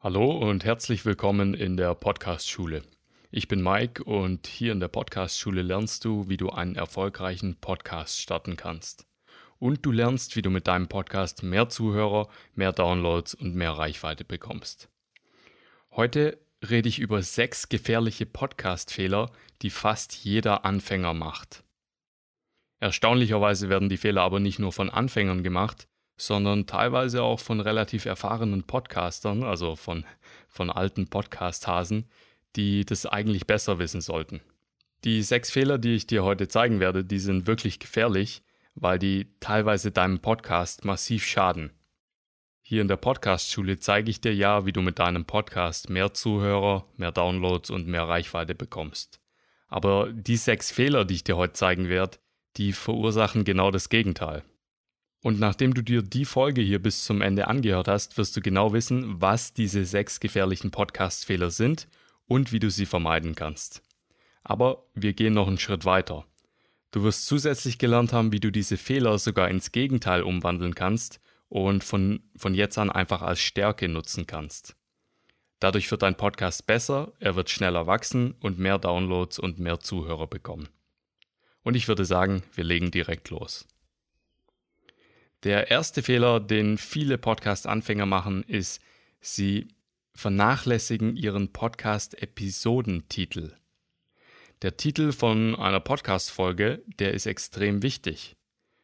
Hallo und herzlich willkommen in der Podcast-Schule. Ich bin Mike und hier in der Podcast-Schule lernst du, wie du einen erfolgreichen Podcast starten kannst. Und du lernst, wie du mit deinem Podcast mehr Zuhörer, mehr Downloads und mehr Reichweite bekommst. Heute rede ich über sechs gefährliche Podcast-Fehler, die fast jeder Anfänger macht. Erstaunlicherweise werden die Fehler aber nicht nur von Anfängern gemacht, sondern teilweise auch von relativ erfahrenen Podcastern, also von, von alten Podcast-Hasen, die das eigentlich besser wissen sollten. Die sechs Fehler, die ich dir heute zeigen werde, die sind wirklich gefährlich, weil die teilweise deinem Podcast massiv schaden. Hier in der Podcast-Schule zeige ich dir ja, wie du mit deinem Podcast mehr Zuhörer, mehr Downloads und mehr Reichweite bekommst. Aber die sechs Fehler, die ich dir heute zeigen werde, die verursachen genau das Gegenteil. Und nachdem du dir die Folge hier bis zum Ende angehört hast, wirst du genau wissen, was diese sechs gefährlichen Podcast-Fehler sind und wie du sie vermeiden kannst. Aber wir gehen noch einen Schritt weiter. Du wirst zusätzlich gelernt haben, wie du diese Fehler sogar ins Gegenteil umwandeln kannst und von, von jetzt an einfach als Stärke nutzen kannst. Dadurch wird dein Podcast besser, er wird schneller wachsen und mehr Downloads und mehr Zuhörer bekommen. Und ich würde sagen, wir legen direkt los. Der erste Fehler, den viele Podcast-Anfänger machen, ist, sie vernachlässigen ihren Podcast-Episodentitel. Der Titel von einer Podcast-Folge, der ist extrem wichtig.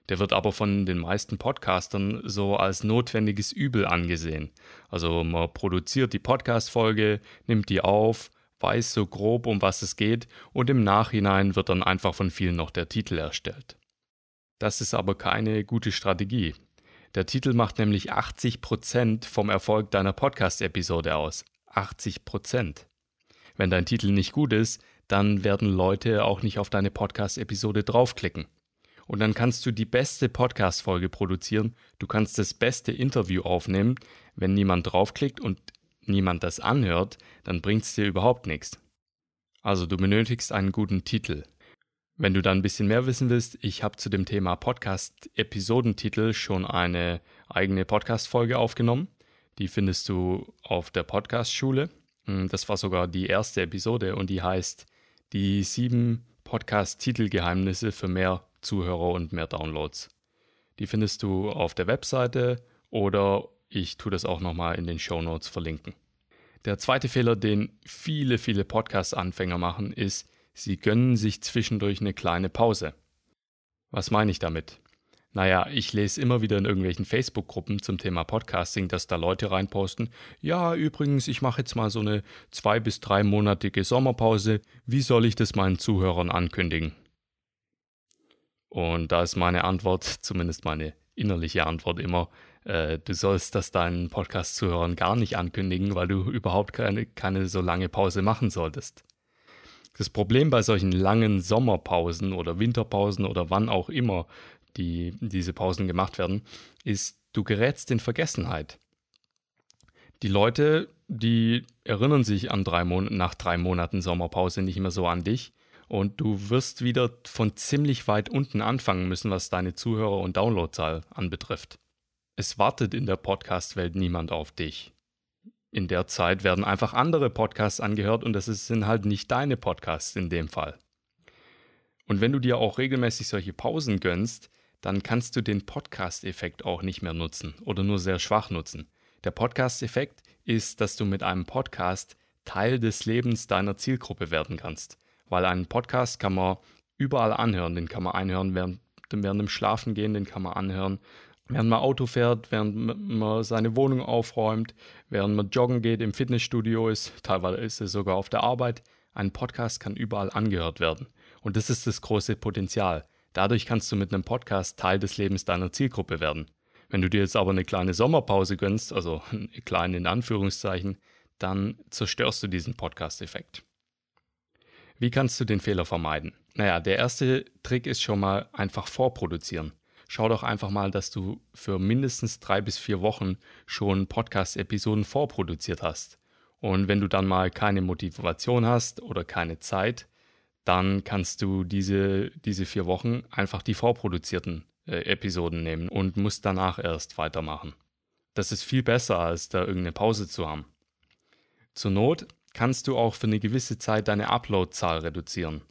Der wird aber von den meisten Podcastern so als notwendiges Übel angesehen. Also man produziert die Podcast-Folge, nimmt die auf, weiß so grob, um was es geht und im Nachhinein wird dann einfach von vielen noch der Titel erstellt. Das ist aber keine gute Strategie. Der Titel macht nämlich 80% vom Erfolg deiner Podcast-Episode aus. 80%. Wenn dein Titel nicht gut ist, dann werden Leute auch nicht auf deine Podcast-Episode draufklicken. Und dann kannst du die beste Podcast-Folge produzieren, du kannst das beste Interview aufnehmen. Wenn niemand draufklickt und niemand das anhört, dann bringt es dir überhaupt nichts. Also du benötigst einen guten Titel. Wenn du dann ein bisschen mehr wissen willst, ich habe zu dem Thema Podcast-Episodentitel schon eine eigene Podcast-Folge aufgenommen. Die findest du auf der Podcast-Schule. Hm, das war sogar die erste Episode und die heißt Die sieben Podcast-Titelgeheimnisse für mehr Zuhörer und mehr Downloads. Die findest du auf der Webseite oder ich tue das auch nochmal in den Show Notes verlinken. Der zweite Fehler, den viele, viele Podcast-Anfänger machen, ist, Sie gönnen sich zwischendurch eine kleine Pause. Was meine ich damit? Naja, ich lese immer wieder in irgendwelchen Facebook-Gruppen zum Thema Podcasting, dass da Leute reinposten, ja, übrigens, ich mache jetzt mal so eine zwei- bis dreimonatige Sommerpause, wie soll ich das meinen Zuhörern ankündigen? Und da ist meine Antwort, zumindest meine innerliche Antwort immer, äh, du sollst das deinen Podcast-Zuhörern gar nicht ankündigen, weil du überhaupt keine, keine so lange Pause machen solltest. Das Problem bei solchen langen Sommerpausen oder Winterpausen oder wann auch immer die, diese Pausen gemacht werden, ist, du gerätst in Vergessenheit. Die Leute, die erinnern sich an drei Mon nach drei Monaten Sommerpause nicht mehr so an dich und du wirst wieder von ziemlich weit unten anfangen müssen, was deine Zuhörer- und Downloadzahl anbetrifft. Es wartet in der Podcast-Welt niemand auf dich in der Zeit werden einfach andere Podcasts angehört und das sind halt nicht deine Podcasts in dem Fall. Und wenn du dir auch regelmäßig solche Pausen gönnst, dann kannst du den Podcast-Effekt auch nicht mehr nutzen oder nur sehr schwach nutzen. Der Podcast-Effekt ist, dass du mit einem Podcast Teil des Lebens deiner Zielgruppe werden kannst. Weil einen Podcast kann man überall anhören. Den kann man anhören während, während dem Schlafen gehen, den kann man anhören während man Auto fährt, während man seine Wohnung aufräumt, während man joggen geht, im Fitnessstudio ist, teilweise ist es sogar auf der Arbeit. Ein Podcast kann überall angehört werden. Und das ist das große Potenzial. Dadurch kannst du mit einem Podcast Teil des Lebens deiner Zielgruppe werden. Wenn du dir jetzt aber eine kleine Sommerpause gönnst, also eine kleine in Anführungszeichen, dann zerstörst du diesen Podcast-Effekt. Wie kannst du den Fehler vermeiden? Naja, der erste Trick ist schon mal einfach vorproduzieren schau doch einfach mal, dass du für mindestens drei bis vier Wochen schon Podcast-Episoden vorproduziert hast. Und wenn du dann mal keine Motivation hast oder keine Zeit, dann kannst du diese, diese vier Wochen einfach die vorproduzierten äh, Episoden nehmen und musst danach erst weitermachen. Das ist viel besser, als da irgendeine Pause zu haben. Zur Not kannst du auch für eine gewisse Zeit deine Upload-Zahl reduzieren.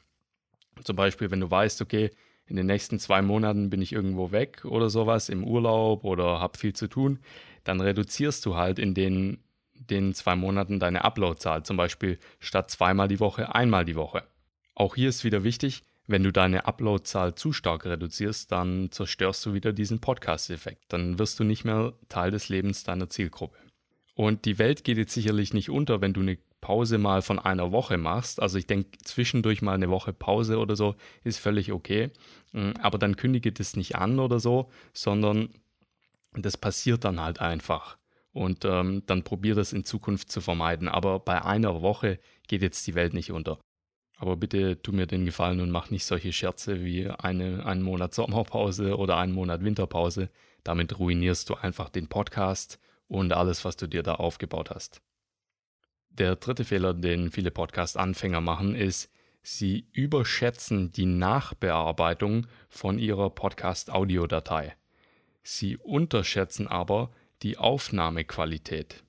Zum Beispiel, wenn du weißt, okay, in den nächsten zwei Monaten bin ich irgendwo weg oder sowas, im Urlaub oder habe viel zu tun, dann reduzierst du halt in den, den zwei Monaten deine Upload-Zahl. Zum Beispiel statt zweimal die Woche einmal die Woche. Auch hier ist wieder wichtig, wenn du deine Upload-Zahl zu stark reduzierst, dann zerstörst du wieder diesen Podcast-Effekt. Dann wirst du nicht mehr Teil des Lebens deiner Zielgruppe. Und die Welt geht jetzt sicherlich nicht unter, wenn du eine Pause mal von einer Woche machst. Also ich denke, zwischendurch mal eine Woche Pause oder so ist völlig okay. Mm, aber dann kündige das nicht an oder so, sondern das passiert dann halt einfach. Und ähm, dann probier das in Zukunft zu vermeiden. Aber bei einer Woche geht jetzt die Welt nicht unter. Aber bitte tu mir den Gefallen und mach nicht solche Scherze wie eine, einen Monat Sommerpause oder einen Monat Winterpause. Damit ruinierst du einfach den Podcast und alles, was du dir da aufgebaut hast. Der dritte Fehler, den viele Podcast-Anfänger machen, ist, sie überschätzen die Nachbearbeitung von ihrer Podcast-Audiodatei. Sie unterschätzen aber die Aufnahmequalität.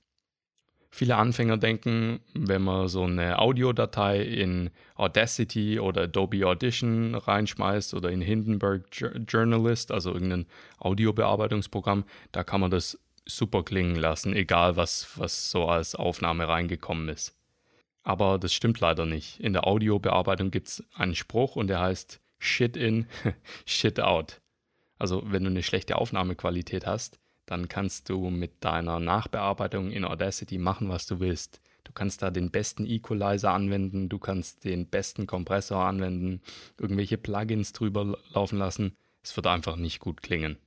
Viele Anfänger denken, wenn man so eine Audiodatei in Audacity oder Adobe Audition reinschmeißt oder in Hindenburg Journalist, also irgendein Audiobearbeitungsprogramm, da kann man das super klingen lassen, egal was, was so als Aufnahme reingekommen ist. Aber das stimmt leider nicht. In der Audiobearbeitung gibt es einen Spruch und der heißt Shit in, Shit out. Also wenn du eine schlechte Aufnahmequalität hast, dann kannst du mit deiner Nachbearbeitung in Audacity machen, was du willst. Du kannst da den besten Equalizer anwenden, du kannst den besten Kompressor anwenden, irgendwelche Plugins drüber laufen lassen. Es wird einfach nicht gut klingen.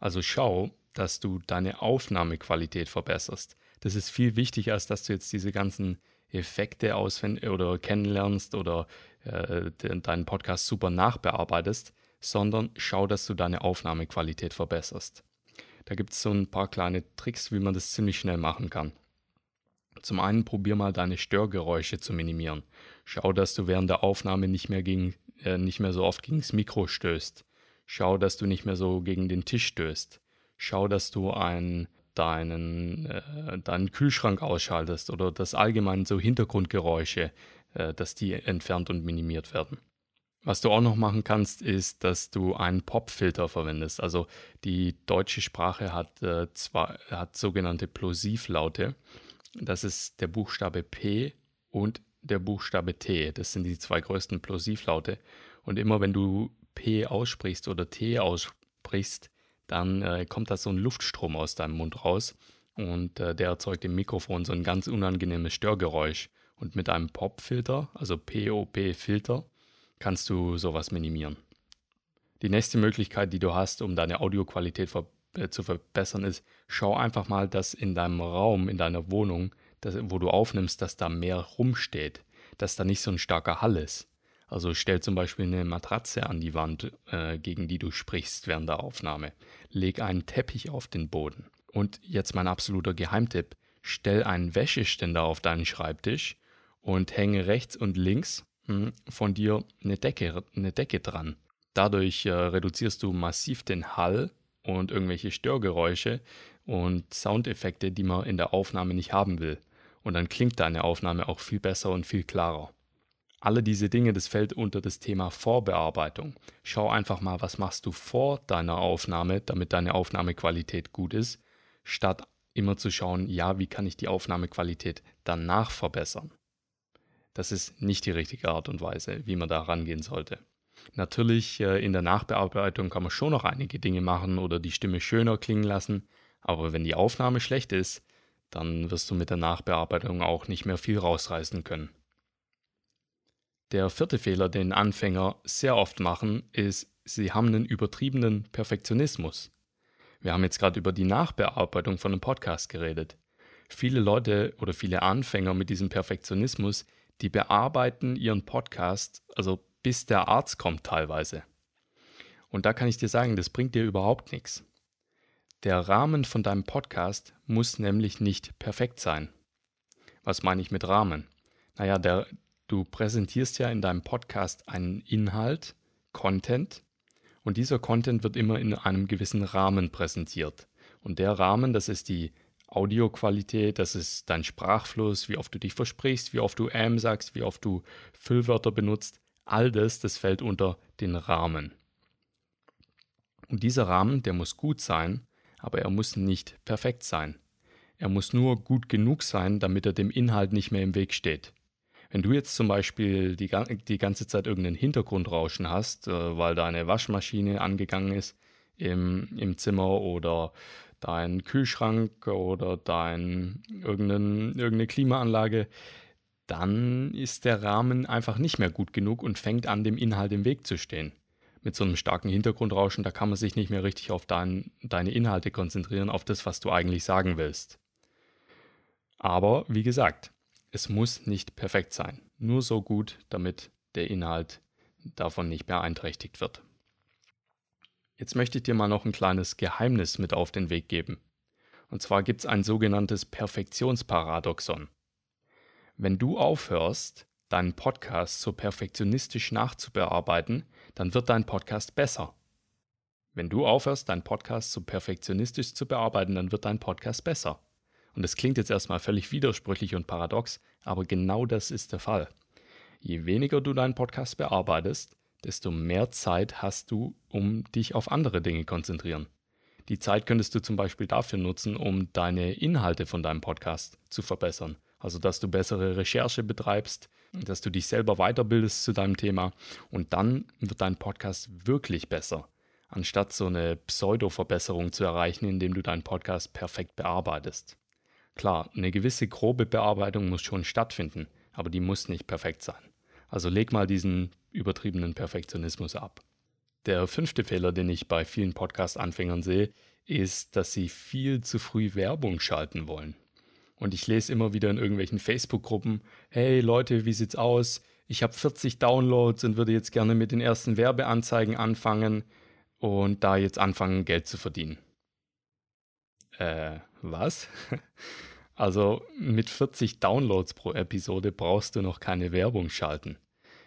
Also schau, dass du deine Aufnahmequalität verbesserst. Das ist viel wichtiger, als dass du jetzt diese ganzen Effekte ausfindig oder kennenlernst oder äh, deinen Podcast super nachbearbeitest, sondern schau, dass du deine Aufnahmequalität verbesserst. Da gibt es so ein paar kleine Tricks, wie man das ziemlich schnell machen kann. Zum einen probier mal deine Störgeräusche zu minimieren. Schau, dass du während der Aufnahme nicht mehr, gegen, äh, nicht mehr so oft gegen das Mikro stößt. Schau, dass du nicht mehr so gegen den Tisch stößt. Schau, dass du ein, deinen, äh, deinen Kühlschrank ausschaltest oder dass allgemein so Hintergrundgeräusche, äh, dass die entfernt und minimiert werden. Was du auch noch machen kannst, ist, dass du einen Popfilter verwendest. Also die deutsche Sprache hat, äh, zwar, hat sogenannte Plosivlaute. Das ist der Buchstabe P und der Buchstabe T. Das sind die zwei größten Plosivlaute. Und immer wenn du P aussprichst oder T aussprichst, dann äh, kommt da so ein Luftstrom aus deinem Mund raus und äh, der erzeugt im Mikrofon so ein ganz unangenehmes Störgeräusch. Und mit einem Popfilter, also POP-Filter, kannst du sowas minimieren. Die nächste Möglichkeit, die du hast, um deine Audioqualität ver äh, zu verbessern, ist, schau einfach mal, dass in deinem Raum, in deiner Wohnung, dass, wo du aufnimmst, dass da mehr rumsteht, dass da nicht so ein starker Hall ist. Also stell zum Beispiel eine Matratze an die Wand, äh, gegen die du sprichst während der Aufnahme. Leg einen Teppich auf den Boden. Und jetzt mein absoluter Geheimtipp. Stell einen Wäscheständer auf deinen Schreibtisch und hänge rechts und links hm, von dir eine Decke, eine Decke dran. Dadurch äh, reduzierst du massiv den Hall und irgendwelche Störgeräusche und Soundeffekte, die man in der Aufnahme nicht haben will. Und dann klingt deine Aufnahme auch viel besser und viel klarer. Alle diese Dinge, das fällt unter das Thema Vorbearbeitung. Schau einfach mal, was machst du vor deiner Aufnahme, damit deine Aufnahmequalität gut ist, statt immer zu schauen, ja, wie kann ich die Aufnahmequalität danach verbessern. Das ist nicht die richtige Art und Weise, wie man da rangehen sollte. Natürlich, äh, in der Nachbearbeitung kann man schon noch einige Dinge machen oder die Stimme schöner klingen lassen, aber wenn die Aufnahme schlecht ist, dann wirst du mit der Nachbearbeitung auch nicht mehr viel rausreißen können. Der vierte Fehler, den Anfänger sehr oft machen, ist, sie haben einen übertriebenen Perfektionismus. Wir haben jetzt gerade über die Nachbearbeitung von einem Podcast geredet. Viele Leute oder viele Anfänger mit diesem Perfektionismus, die bearbeiten ihren Podcast, also bis der Arzt kommt teilweise. Und da kann ich dir sagen, das bringt dir überhaupt nichts. Der Rahmen von deinem Podcast muss nämlich nicht perfekt sein. Was meine ich mit Rahmen? Naja, der, du präsentierst ja in deinem Podcast einen Inhalt, Content, und dieser Content wird immer in einem gewissen Rahmen präsentiert. Und der Rahmen, das ist die Audioqualität, das ist dein Sprachfluss, wie oft du dich versprichst, wie oft du ähm sagst, wie oft du Füllwörter benutzt. All das, das fällt unter den Rahmen. Und dieser Rahmen, der muss gut sein, aber er muss nicht perfekt sein. Er muss nur gut genug sein, damit er dem Inhalt nicht mehr im Weg steht. Wenn du jetzt zum Beispiel die, die ganze Zeit irgendeinen Hintergrundrauschen hast, äh, weil deine Waschmaschine angegangen ist im, im Zimmer oder dein Kühlschrank oder dein irgendeine Klimaanlage, dann ist der Rahmen einfach nicht mehr gut genug und fängt an, dem Inhalt im Weg zu stehen. Mit so einem starken Hintergrundrauschen, da kann man sich nicht mehr richtig auf dein, deine Inhalte konzentrieren, auf das, was du eigentlich sagen willst. Aber wie gesagt, es muss nicht perfekt sein. Nur so gut, damit der Inhalt davon nicht beeinträchtigt wird. Jetzt möchte ich dir mal noch ein kleines Geheimnis mit auf den Weg geben. Und zwar gibt es ein sogenanntes Perfektionsparadoxon. Wenn du aufhörst, deinen Podcast so perfektionistisch nachzubearbeiten, dann wird dein Podcast besser. Wenn du aufhörst, deinen Podcast so perfektionistisch zu bearbeiten, dann wird dein Podcast besser. Und das klingt jetzt erstmal völlig widersprüchlich und paradox, aber genau das ist der Fall. Je weniger du deinen Podcast bearbeitest, desto mehr Zeit hast du, um dich auf andere Dinge konzentrieren. Die Zeit könntest du zum Beispiel dafür nutzen, um deine Inhalte von deinem Podcast zu verbessern. Also, dass du bessere Recherche betreibst, dass du dich selber weiterbildest zu deinem Thema und dann wird dein Podcast wirklich besser, anstatt so eine Pseudo-Verbesserung zu erreichen, indem du deinen Podcast perfekt bearbeitest. Klar, eine gewisse grobe Bearbeitung muss schon stattfinden, aber die muss nicht perfekt sein. Also leg mal diesen übertriebenen Perfektionismus ab. Der fünfte Fehler, den ich bei vielen Podcast-Anfängern sehe, ist, dass sie viel zu früh Werbung schalten wollen. Und ich lese immer wieder in irgendwelchen Facebook-Gruppen, hey Leute, wie sieht's aus? Ich habe 40 Downloads und würde jetzt gerne mit den ersten Werbeanzeigen anfangen und da jetzt anfangen, Geld zu verdienen. Äh, was? Also mit 40 Downloads pro Episode brauchst du noch keine Werbung schalten.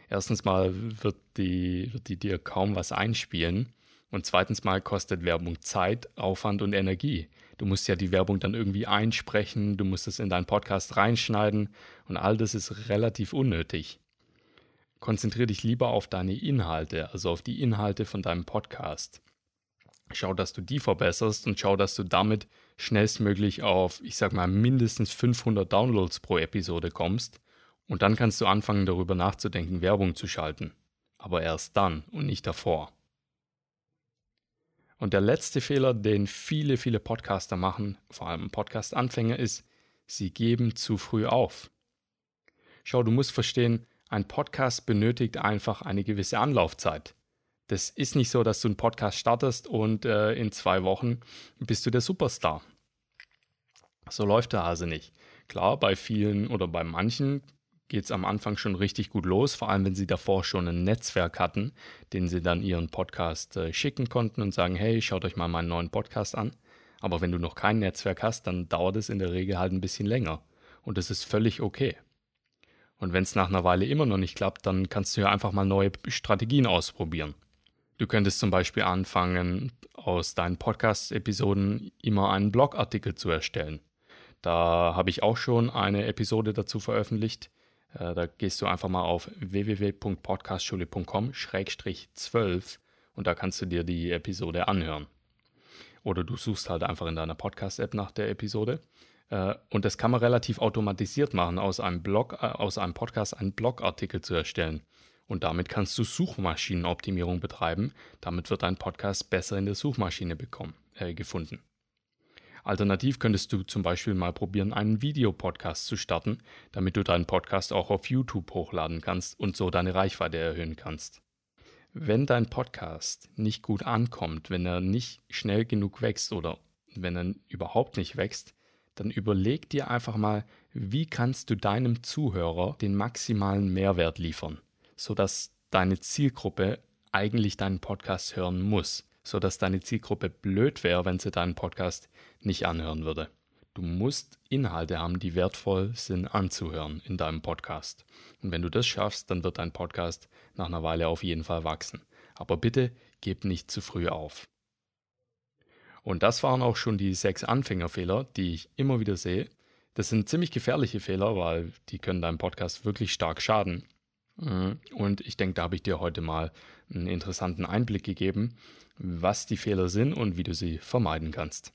Erstens mal wird die, wird die dir kaum was einspielen. Und zweitens mal kostet Werbung Zeit, Aufwand und Energie. Du musst ja die Werbung dann irgendwie einsprechen, du musst es in deinen Podcast reinschneiden und all das ist relativ unnötig. Konzentriere dich lieber auf deine Inhalte, also auf die Inhalte von deinem Podcast. Schau, dass du die verbesserst und schau, dass du damit schnellstmöglich auf, ich sag mal, mindestens 500 Downloads pro Episode kommst. Und dann kannst du anfangen, darüber nachzudenken, Werbung zu schalten. Aber erst dann und nicht davor. Und der letzte Fehler, den viele, viele Podcaster machen, vor allem Podcast-Anfänger, ist, sie geben zu früh auf. Schau, du musst verstehen, ein Podcast benötigt einfach eine gewisse Anlaufzeit. Das ist nicht so, dass du einen Podcast startest und äh, in zwei Wochen bist du der Superstar. So läuft der Hase nicht. Klar, bei vielen oder bei manchen geht es am Anfang schon richtig gut los, vor allem wenn sie davor schon ein Netzwerk hatten, den sie dann ihren Podcast äh, schicken konnten und sagen, hey, schaut euch mal meinen neuen Podcast an. Aber wenn du noch kein Netzwerk hast, dann dauert es in der Regel halt ein bisschen länger. Und das ist völlig okay. Und wenn es nach einer Weile immer noch nicht klappt, dann kannst du ja einfach mal neue Strategien ausprobieren. Du könntest zum Beispiel anfangen, aus deinen Podcast-Episoden immer einen Blogartikel zu erstellen. Da habe ich auch schon eine Episode dazu veröffentlicht. Äh, da gehst du einfach mal auf www.podcastschule.com-12 und da kannst du dir die Episode anhören. Oder du suchst halt einfach in deiner Podcast-App nach der Episode. Äh, und das kann man relativ automatisiert machen, aus einem Blog, äh, aus einem Podcast einen Blogartikel zu erstellen. Und damit kannst du Suchmaschinenoptimierung betreiben. Damit wird dein Podcast besser in der Suchmaschine bekommen, äh, gefunden. Alternativ könntest du zum Beispiel mal probieren, einen Videopodcast zu starten, damit du deinen Podcast auch auf YouTube hochladen kannst und so deine Reichweite erhöhen kannst. Wenn dein Podcast nicht gut ankommt, wenn er nicht schnell genug wächst oder wenn er überhaupt nicht wächst, dann überleg dir einfach mal, wie kannst du deinem Zuhörer den maximalen Mehrwert liefern sodass deine Zielgruppe eigentlich deinen Podcast hören muss, sodass deine Zielgruppe blöd wäre, wenn sie deinen Podcast nicht anhören würde. Du musst Inhalte haben, die wertvoll sind anzuhören in deinem Podcast. Und wenn du das schaffst, dann wird dein Podcast nach einer Weile auf jeden Fall wachsen. Aber bitte gib nicht zu früh auf. Und das waren auch schon die sechs Anfängerfehler, die ich immer wieder sehe. Das sind ziemlich gefährliche Fehler, weil die können deinem Podcast wirklich stark schaden. Mhm. Und ich denke, da habe ich dir heute mal einen interessanten Einblick gegeben, was die Fehler sind und wie du sie vermeiden kannst.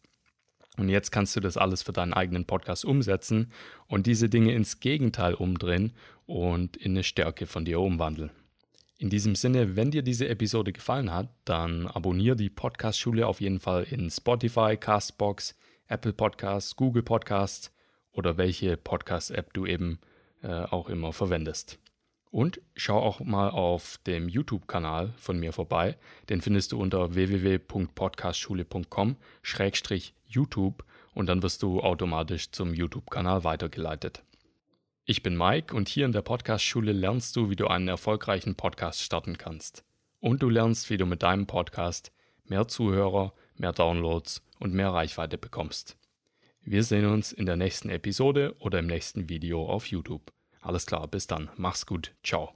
Und jetzt kannst du das alles für deinen eigenen Podcast umsetzen und diese Dinge ins Gegenteil umdrehen und in eine Stärke von dir umwandeln. In diesem Sinne, wenn dir diese Episode gefallen hat, dann abonniere die Podcast-Schule auf jeden Fall in Spotify, Castbox, Apple Podcasts, Google Podcasts oder welche Podcast-App du eben äh, auch immer verwendest. Und schau auch mal auf dem YouTube-Kanal von mir vorbei. Den findest du unter www.podcastschule.com-youtube und dann wirst du automatisch zum YouTube-Kanal weitergeleitet. Ich bin Mike und hier in der Podcast-Schule lernst du, wie du einen erfolgreichen Podcast starten kannst. Und du lernst, wie du mit deinem Podcast mehr Zuhörer, mehr Downloads und mehr Reichweite bekommst. Wir sehen uns in der nächsten Episode oder im nächsten Video auf YouTube. Alles klar, bis dann. Mach's gut. Ciao.